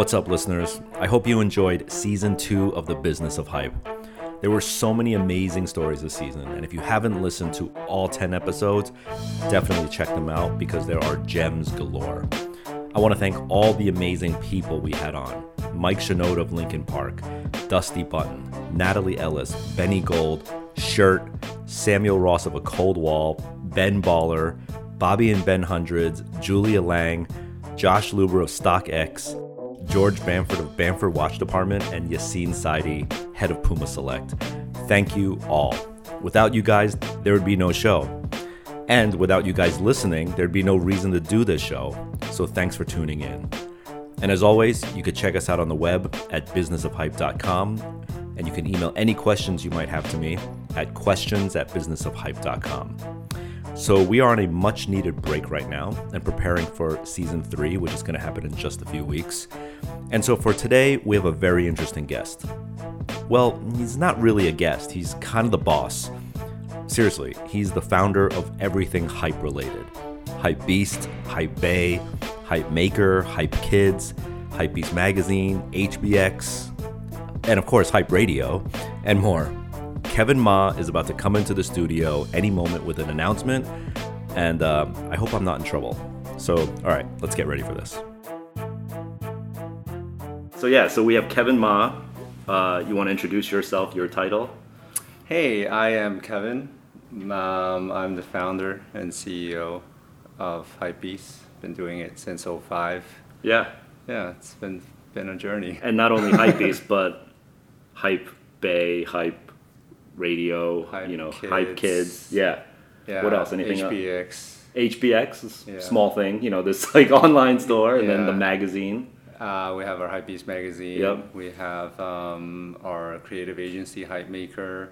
What's up, listeners? I hope you enjoyed season two of The Business of Hype. There were so many amazing stories this season, and if you haven't listened to all 10 episodes, definitely check them out because there are gems galore. I want to thank all the amazing people we had on Mike Shinoda of Linkin Park, Dusty Button, Natalie Ellis, Benny Gold, Shirt, Samuel Ross of A Cold Wall, Ben Baller, Bobby and Ben Hundreds, Julia Lang, Josh Luber of StockX, George Bamford of Bamford Watch Department, and Yassine Saidi, head of Puma Select. Thank you all. Without you guys, there would be no show. And without you guys listening, there'd be no reason to do this show. So thanks for tuning in. And as always, you could check us out on the web at businessofhype.com, and you can email any questions you might have to me at questions at businessofhype.com. So we are on a much needed break right now and preparing for season three, which is going to happen in just a few weeks. And so for today, we have a very interesting guest. Well, he's not really a guest, he's kind of the boss. Seriously, he's the founder of everything hype related Hype Beast, Hypebae, Hype Maker, Hype Kids, Hype Beast Magazine, HBX, and of course, Hype Radio, and more. Kevin Ma is about to come into the studio any moment with an announcement, and uh, I hope I'm not in trouble. So, all right, let's get ready for this. So, yeah, so we have Kevin Ma. Uh, you want to introduce yourself, your title? Hey, I am Kevin. Um, I'm the founder and CEO of Hypebeast. Been doing it since 05. Yeah. Yeah, it's been been a journey. And not only Hypebeast, but Hype Bay, Hype Radio, Hype you know, Kids. Hype Kids. Yeah. Yeah. What else? Anything else? HBX. HBX, Yeah. small thing, you know, this like online store, and then the magazine. Uh, we have our Hypebeast magazine. Yep. We have um, our creative agency, Hype Maker.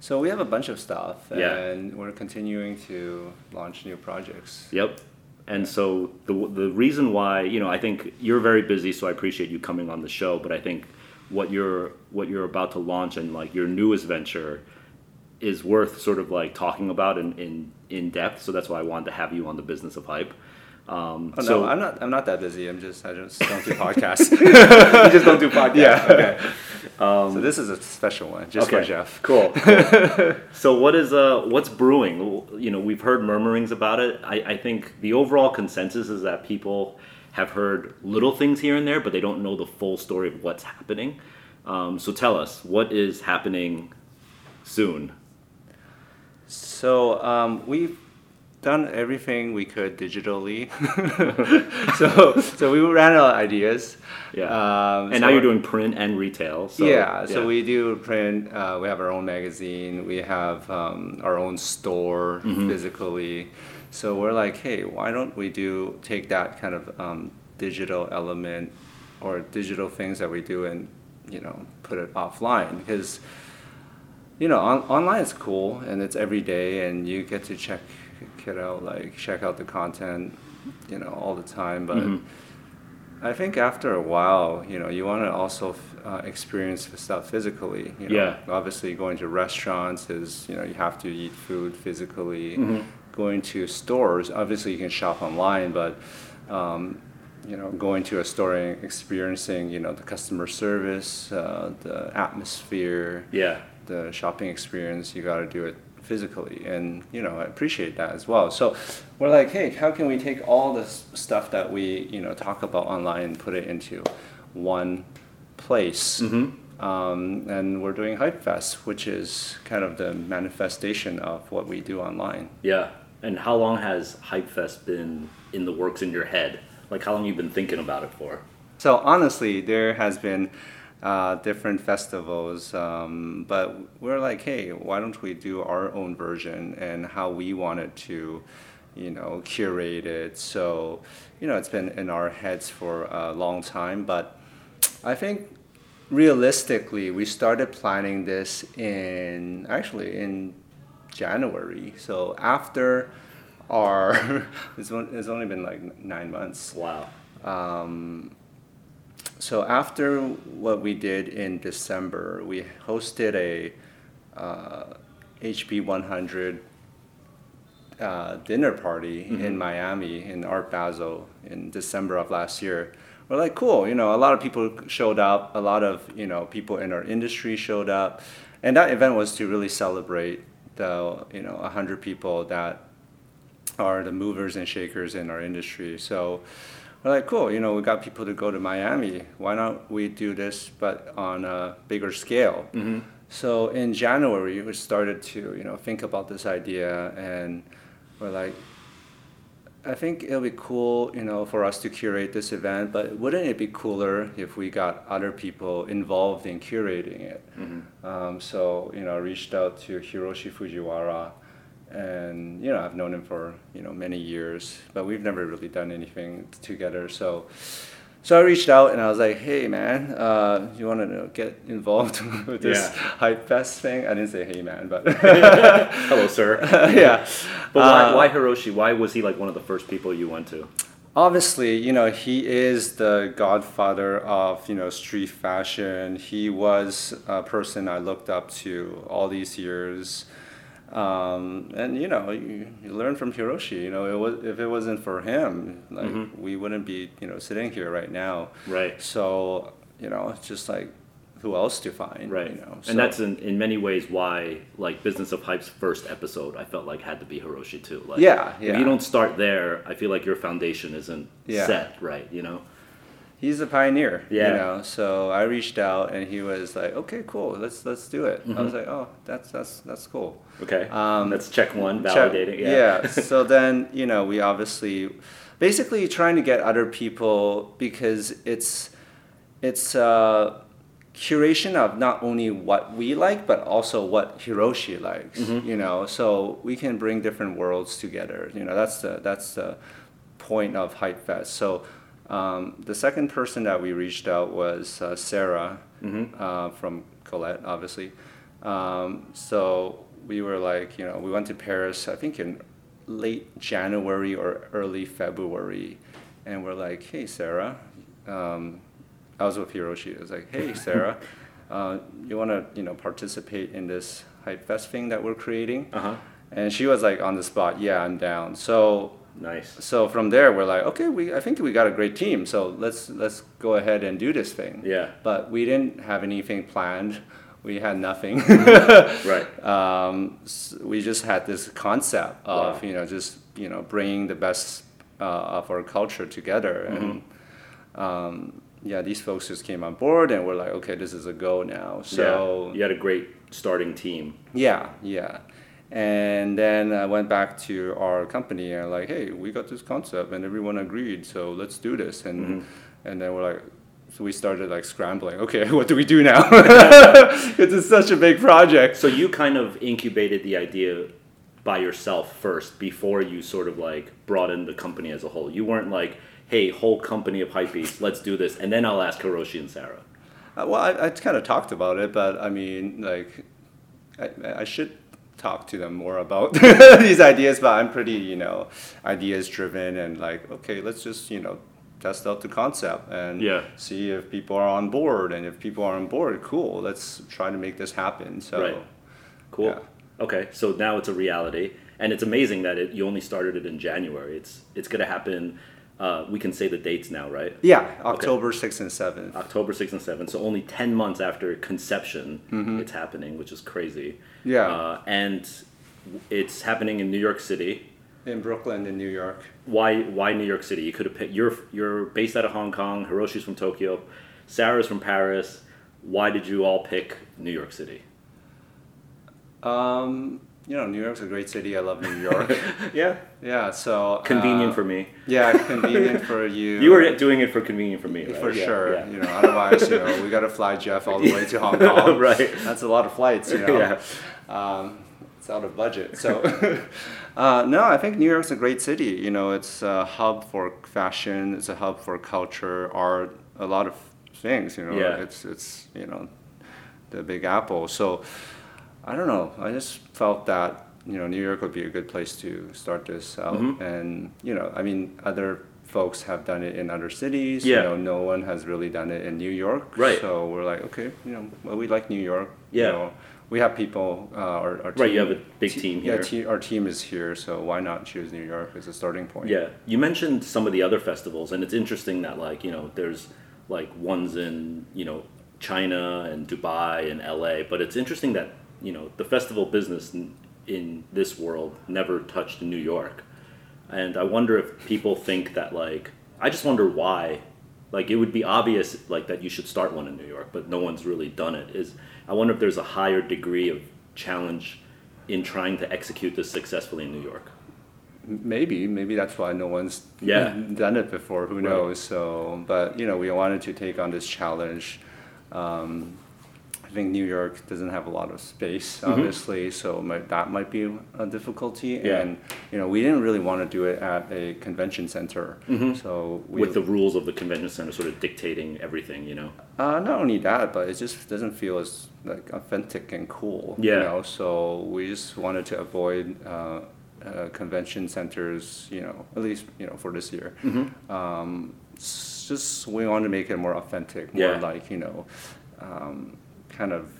So we have a bunch of stuff, Yeah. and we're continuing to launch new projects. Yep. And so the the reason why, you know, I think you're very busy, so I appreciate you coming on the show. But I think what you're what you're about to launch and like your newest venture is worth sort of like talking about in in, in depth. So that's why I wanted to have you on the business of hype. Um, Oh, so no, I'm not. I'm not that busy. I'm just. I just don't do podcasts. you just don't do podcasts. Yeah. Okay. so this is a special one, just for Jeff. Cool. cool. so what is uh what's brewing? You know, we've heard murmurings about it. I, I think the overall consensus is that people have heard little things here and there, but they don't know the full story of what's happening. Um, so tell us what is happening soon. So um, we've done everything we could digitally. so so we ran out of ideas. Yeah. Um, and so now you're doing print and retail. So, yeah, so we do print. Uh, we have our own magazine. We have um, our own store Mm-hmm. physically. So we're like, hey, why don't we do take that kind of um, digital element or digital things that we do and you know put it offline because you know on, online is cool and it's every day and you get to check out like check out the content you know all the time but Mhm. I think after a while, you know, you want to also uh, experience the stuff physically. You know? Yeah. Obviously, going to restaurants is, you know, you have to eat food physically. Mhm. Going to stores, obviously, you can shop online, but, um, you know, going to a store and experiencing, you know, the customer service, uh, the atmosphere, Yeah. the shopping experience, you got to do it physically. And, you know, I appreciate that as well. So we're like, hey, how can we take all this stuff that we, you know, talk about online and put it into one place? Mm-hmm. Um, and we're doing Hype Fest, which is kind of the manifestation of what we do online. Yeah. And how long has Hype Fest been in the works in your head? Like how long you've been thinking about it for? So honestly, there has been uh, different festivals, um, but we're like, hey, why don't we do our own version and how we wanted to, you know, curate it. So, you know, it's been in our heads for a long time, but I think realistically, we started planning this in actually in January. So after our, it's, on- it's only been like nine months. Wow. Um, so after what we did in December, we hosted a uh, HB 100 uh, dinner party in Miami in Art Basel in December of last year, we're like, cool. You know, a lot of people showed up. A lot of you know people in our industry showed up, and that event was to really celebrate the you know hundred people that are the movers and shakers in our industry. So we're like, cool. You know, we got people to go to Miami. Why don't we do this, but on a bigger scale? Mm-hmm. So in January, we started to you know think about this idea, and we're like, I think it'll be cool, you know, for us to curate this event. But wouldn't it be cooler if we got other people involved in curating it? Mm-hmm. Um, so you know, I reached out to Hiroshi Fujiwara, and you know, I've known him for you know many years, but we've never really done anything together. So. So I reached out and I was like, "Hey man, uh, you want to get involved with this Yeah. hype fest thing?" I didn't say "Hey man," but Hello, sir. yeah. But why, Uh, why Hiroshi? Why was he like one of the first people you went to? obviously, you know, he is the godfather of, you know, street fashion. He was a person I looked up to all these years. Um, and you know, you, you learn from Hiroshi. You know, it was if it wasn't for him, like Mhm. we wouldn't be, you know, sitting here right now. Right. So, you know, it's just like who else to find, Right. You know, and So- that's in, in many ways why like Business of Hype's first episode I felt like had to be Hiroshi too. Like Yeah, If yeah. you don't start there, I feel like your foundation isn't Yeah. set, right? You know? He's a pioneer. Yeah. You know, so I reached out and he was like, "Okay, cool, let's let's do it." I was like, "Oh, that's that's that's cool." Okay. Um, That's check one, validating. yeah. so then you know we obviously, basically trying to get other people because it's it's uh, curation of not only what we like but also what Hiroshi likes. Mm-hmm. You know, so we can bring different worlds together. You know, that's the that's the point of Hype Fest. So. Um, the second person that we reached out was uh, Sarah Mm-hmm. uh, from Colette, obviously. Um, so we were like, you know, we went to Paris, I think in late January or early February, and we're like, hey, Sarah. Um, I was with Hiroshi. I was like, hey, Sarah, uh, you want to, you know, participate in this Hype Fest thing that we're creating? Uh huh. And she was like on the spot, yeah, I'm down. So Nice. so from there we're like okay we i think we got a great team so let's let's go ahead and do this thing Yeah. but we didn't have anything planned we had nothing Right. um, s- we just had this concept of Wow. you know just you know bringing the best uh, of our culture together and Mm-hmm. um, yeah these folks just came on board and we're like okay this is a go now so yeah. you had a great starting team. yeah, yeah. And then I went back to our company and like, hey, we got this concept and everyone agreed, so let's do this. And Mm-hmm. and then we're like, so we started like scrambling. Okay, what do we do now? it's such a big project. So you kind of incubated the idea by yourself first before you sort of like brought in the company as a whole. You weren't like, hey, whole company of hypebeasts, let's do this, and then I'll ask Hiroshi and Sarah. Uh, well, I, I kind of talked about it, but I mean, like, I, I should talk to them more about these ideas. But I'm pretty, you know, ideas driven and like, okay, let's just, you know, test out the concept and Yeah. see if people are on board. And if people are on board, cool. Let's try to make this happen. So, Right. Cool. Yeah. Okay, so now it's a reality, and it's amazing that it, you only started it in January. It's it's gonna happen. Uh, we can say the dates now, right? yeah, October 6th and 7th. October 6th and 7th. So only 10 months after conception, it's happening, which is crazy. Mm-hmm. Yeah. Uh, and it's happening in New York City. In Brooklyn, in New York. Why why New York City? You could have picked. You're you're based out of Hong Kong. Hiroshi's from Tokyo. Sarah's from Paris. Why did you all pick New York City? Um, you know, New York's a great city. I love New York. Yeah. yeah, so. Convenient uh, for me. Yeah, convenient for you. You were doing it for convenient for me, right? For Yeah, sure. yeah. You know, otherwise, you know, we got to fly Jeff all the way to Hong Kong. Right. That's a lot of flights, you know. Yeah. Um, it's out of budget. So, uh, no, I think New York's a great city. You know, it's a hub for fashion. It's a hub for culture, art, a lot of things. You know, Yeah. it's it's you know, the Big Apple. So, I don't know. I just felt that you know New York would be a good place to start this out. Mhm. And you know, I mean, other folks have done it in other cities. Yeah. You know, no one has really done it in New York. Right. So we're like, okay, you know, well, we like New York. Yeah. You know, we have people. Uh, our, our Right, you have a big te- team Yeah, here. te- our team is here, so why not choose New York as a starting point? Yeah, you mentioned some of the other festivals, and it's interesting that like you know there's like ones in you know China and Dubai and LA, but it's interesting that you know the festival business in, in this world never touched New York, and I wonder if people think that like I just wonder why. Like it would be obvious like that you should start one in New York, but no one's really done it. Is I wonder if there's a higher degree of challenge in trying to execute this successfully in New York. Maybe, maybe that's why no one's Yeah. done it before. Who Right. knows? So, but you know, we wanted to take on this challenge. Um, I think New York doesn't have a lot of space, obviously, so might, that might be a difficulty. Mm-hmm. Yeah. And you know, we didn't really want to do it at a convention center. So we, with the rules of the convention center sort of dictating everything, you know. uh, not only that, but it just doesn't feel as like authentic and cool. Yeah. You know, so we just wanted to avoid uh, uh, convention centers. You know, at least you know for this year. Mm-hmm. Um, just we want to make it more authentic, more Yeah. like you know, um, kind of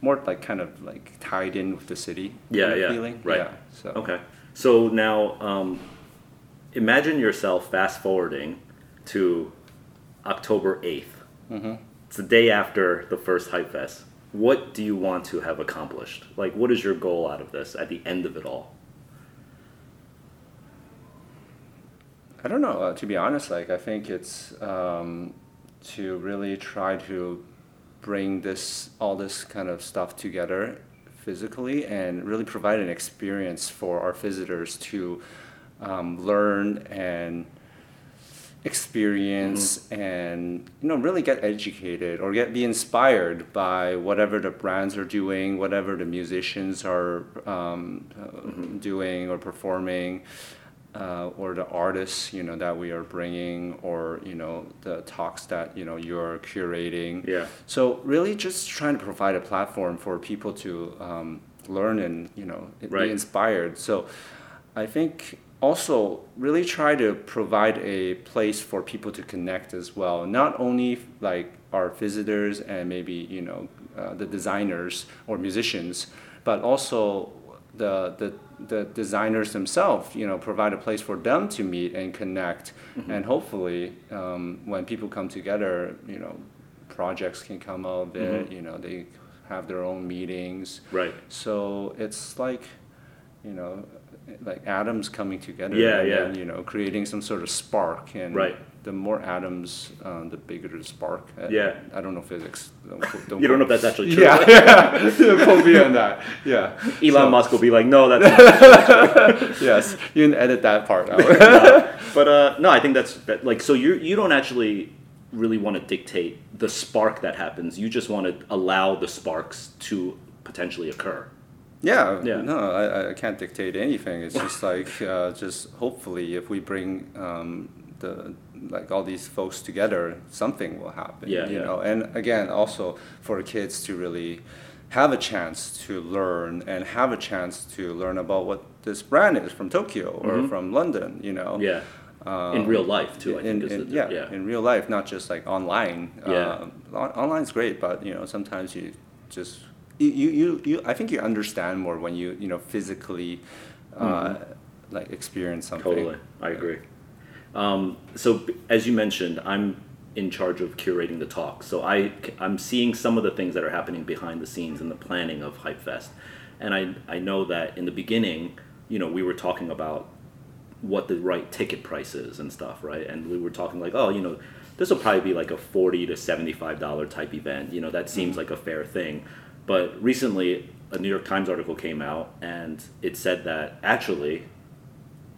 more like kind of like tied in with the city. Yeah, yeah, feeling. right. Yeah. So Okay. So now, um, imagine yourself fast forwarding to October 8th. Mm-hmm. It's the day after the first Hype Fest. What do you want to have accomplished? Like, what is your goal out of this at the end of it all? I don't know. Uh, to be honest, like I think it's um, to really try to bring this all this kind of stuff together physically and really provide an experience for our visitors to um, learn and experience and you know really get educated or get be inspired by whatever the brands are doing whatever the musicians are um, uh, doing or performing uh, or the artists you know that we are bringing or you know the talks that you know you're curating Yeah. so really just trying to provide a platform for people to um, learn and you know Right. be inspired so i think also really try to provide a place for people to connect as well not only like our visitors and maybe you know uh, the designers or musicians but also the, the the designers themselves you know provide a place for them to meet and connect. And hopefully um, when people come together you know projects can come out of it you know they have their own meetings. Right. so it's like, you know, like atoms coming together. Yeah, and yeah. then, you know, creating some sort of spark. And Right. the more atoms, um, the bigger the spark. Uh, Yeah. I don't know physics. Don't, don't You don't know if that's actually true. Yeah, yeah. Quote me on that. Yeah. Elon So- Musk will be like, no, that's not. Yes, you can edit that part out. but uh, no, I think that's that, like so. You you don't actually really want to dictate the spark that happens. You just want to allow the sparks to potentially occur. Yeah, Yeah. no, I, I can't dictate anything. It's just like uh, just hopefully if we bring um, the like all these folks together, something will happen. Yeah, you yeah. know, and again, also for kids to really have a chance to learn and have a chance to learn about what this brand is from Tokyo or from London. You know, Mm-hmm. Yeah, in real life too. I in, think in- the, yeah, yeah. in real life, not just like online. Yeah. Um, on- online's great, but you know sometimes you just you, you, you, I think you understand more when you you know physically uh, like experience something. Mm-hmm. Totally, I agree. Um, so as you mentioned, I'm in charge of curating the talk. So I I'm seeing some of the things that are happening behind the scenes in the planning of Hype Fest, and I I know that in the beginning, you know, we were talking about what the right ticket price is and stuff, right? And we were talking like, oh, you know, this will probably be like a forty to seventy-five dollar type event. You know, that seems like a fair thing. But recently, a New York Times article came out, and it said that actually,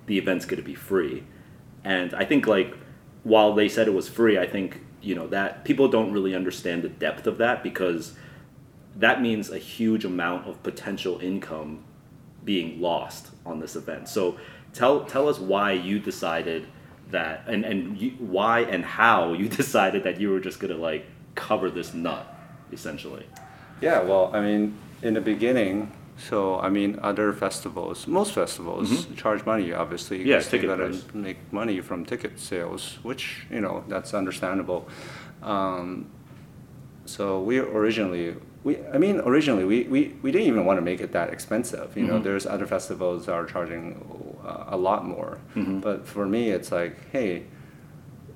the event's going to be free. And I think like, while they said it was free, I think you know that people don't really understand the depth of that because that means a huge amount of potential income being lost on this event. So tell tell us why you decided that and and you, why and how you decided that you were just gonna like cover this nut essentially. Yeah, well, I mean, in the beginning, so I mean, other festivals, most festivals charge money, obviously. Mm-hmm. They ticket price. make money from ticket sales, which you know that's understandable. Um, so we originally we, I mean, originally we, we, we didn't even want to make it that expensive. You know, Mm-hmm. there's other festivals that are charging uh, a lot more. Mm-hmm. But for me, it's like, hey,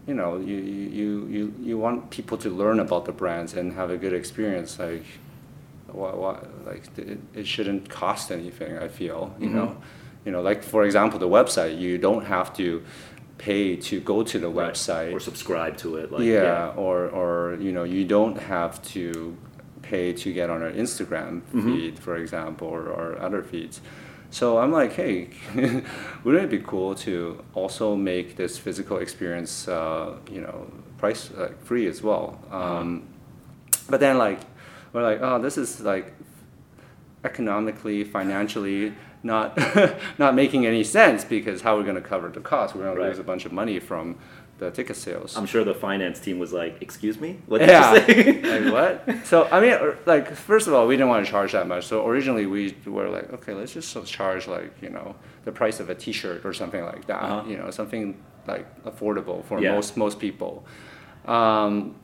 you know, you, you, you, you, you want people to learn about the brands and have a good experience. Like, what, what, like it, it shouldn't cost anything. I feel, you know, Mm-hmm. you know, like for example, the website. You don't have to pay to go to the Right. website or subscribe to it. Like, yeah, or or you know you don't have to pay to get on our Instagram Mm-hmm. feed, for example, or, or other feeds. So I'm like, hey, wouldn't it be cool to also make this physical experience, uh, you know, price like free as well? Um, But then like, we're like, oh, this is like economically, financially not not making any sense because how are we going to cover the cost? We're going Right. to lose a bunch of money from the ticket sales. I'm sure the finance team was like, "Excuse me, what did Yeah. you say?" like what? So I mean, like first of all, we didn't want to charge that much. So originally we were like, okay, let's just charge like you know the price of a T-shirt or something like that. Uh-huh. You know, something like affordable for Yeah. most most people. Um,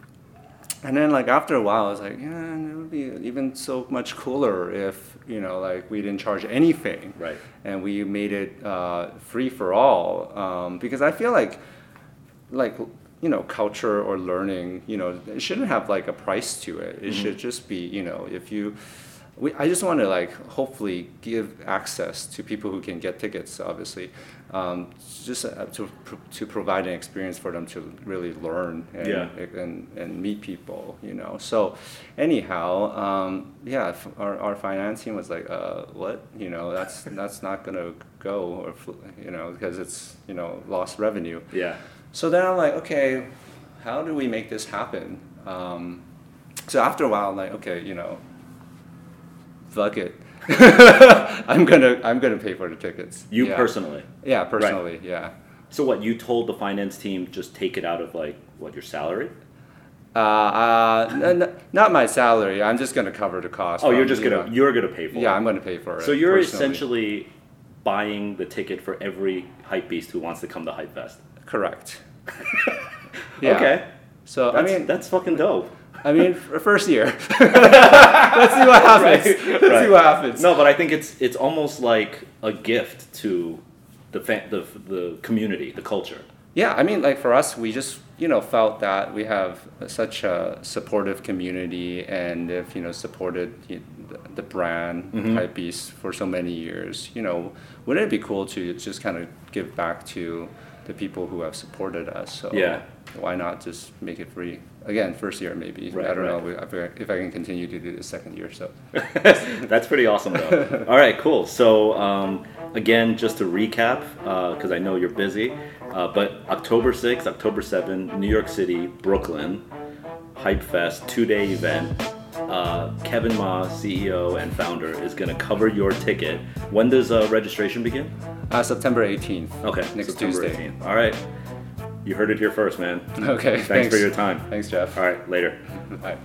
and then like after a while, I was like, yeah, it would be even so much cooler if you know like we didn't charge anything. Right. and we made it uh, free for all um, because I feel like like you know culture or learning you know it shouldn't have like a price to it. It should just be you know if you we, I just want to like hopefully give access to people who can get tickets obviously um, just uh, to, to provide an experience for them to really learn and, Yeah. and, and meet people you know so anyhow um, yeah our, our finance team was like uh, what you know that's that's not gonna go or you know because it's you know lost revenue yeah. so then I'm like, okay, how do we make this happen? Um, so after a while, I'm like, okay, you know, fuck it. I'm gonna I'm gonna pay for the tickets. You yeah. personally. Yeah, personally, yeah. So what? You told the finance team just take it out of like what your salary? Uh, uh, n- n- not my salary. I'm just gonna cover the cost. Oh, you're just you gonna know- you're gonna pay for yeah, it. Yeah, I'm gonna pay for it. So you're personally. essentially buying the ticket for every hype beast who wants to come to Hype Fest. correct. Yeah. Okay. So That's, I mean, that's fucking dope. I mean, first year. Let's see what happens. Right, Let's see what happens. No, but I think it's it's almost like a gift to the the the community, the culture. Yeah, I mean, like for us, we just you know felt that we have such a supportive community, and if you know supported the, the brand Mm-hmm. Hypebeast for so many years, you know, wouldn't it be cool to just kind of give back to the people who have supported us? So Yeah. why not just make it free? Again, first year maybe. Right, I don't right. know if I, if I can continue to do this second year. So That's pretty awesome, though. All right, cool. So, um, again, just to recap, because I know you're busy, uh, but October 6th, October 7th, New York City, Brooklyn, Hype Fest, two day event. Uh, Kevin Ma, CEO and founder, is going to cover your ticket. When does uh, registration begin? uh, September 18th. Okay, next September Tuesday. 18th. All right. You heard it here first, man. Okay, Thanks, for your time. Thanks, Jeff. All right, later. Bye.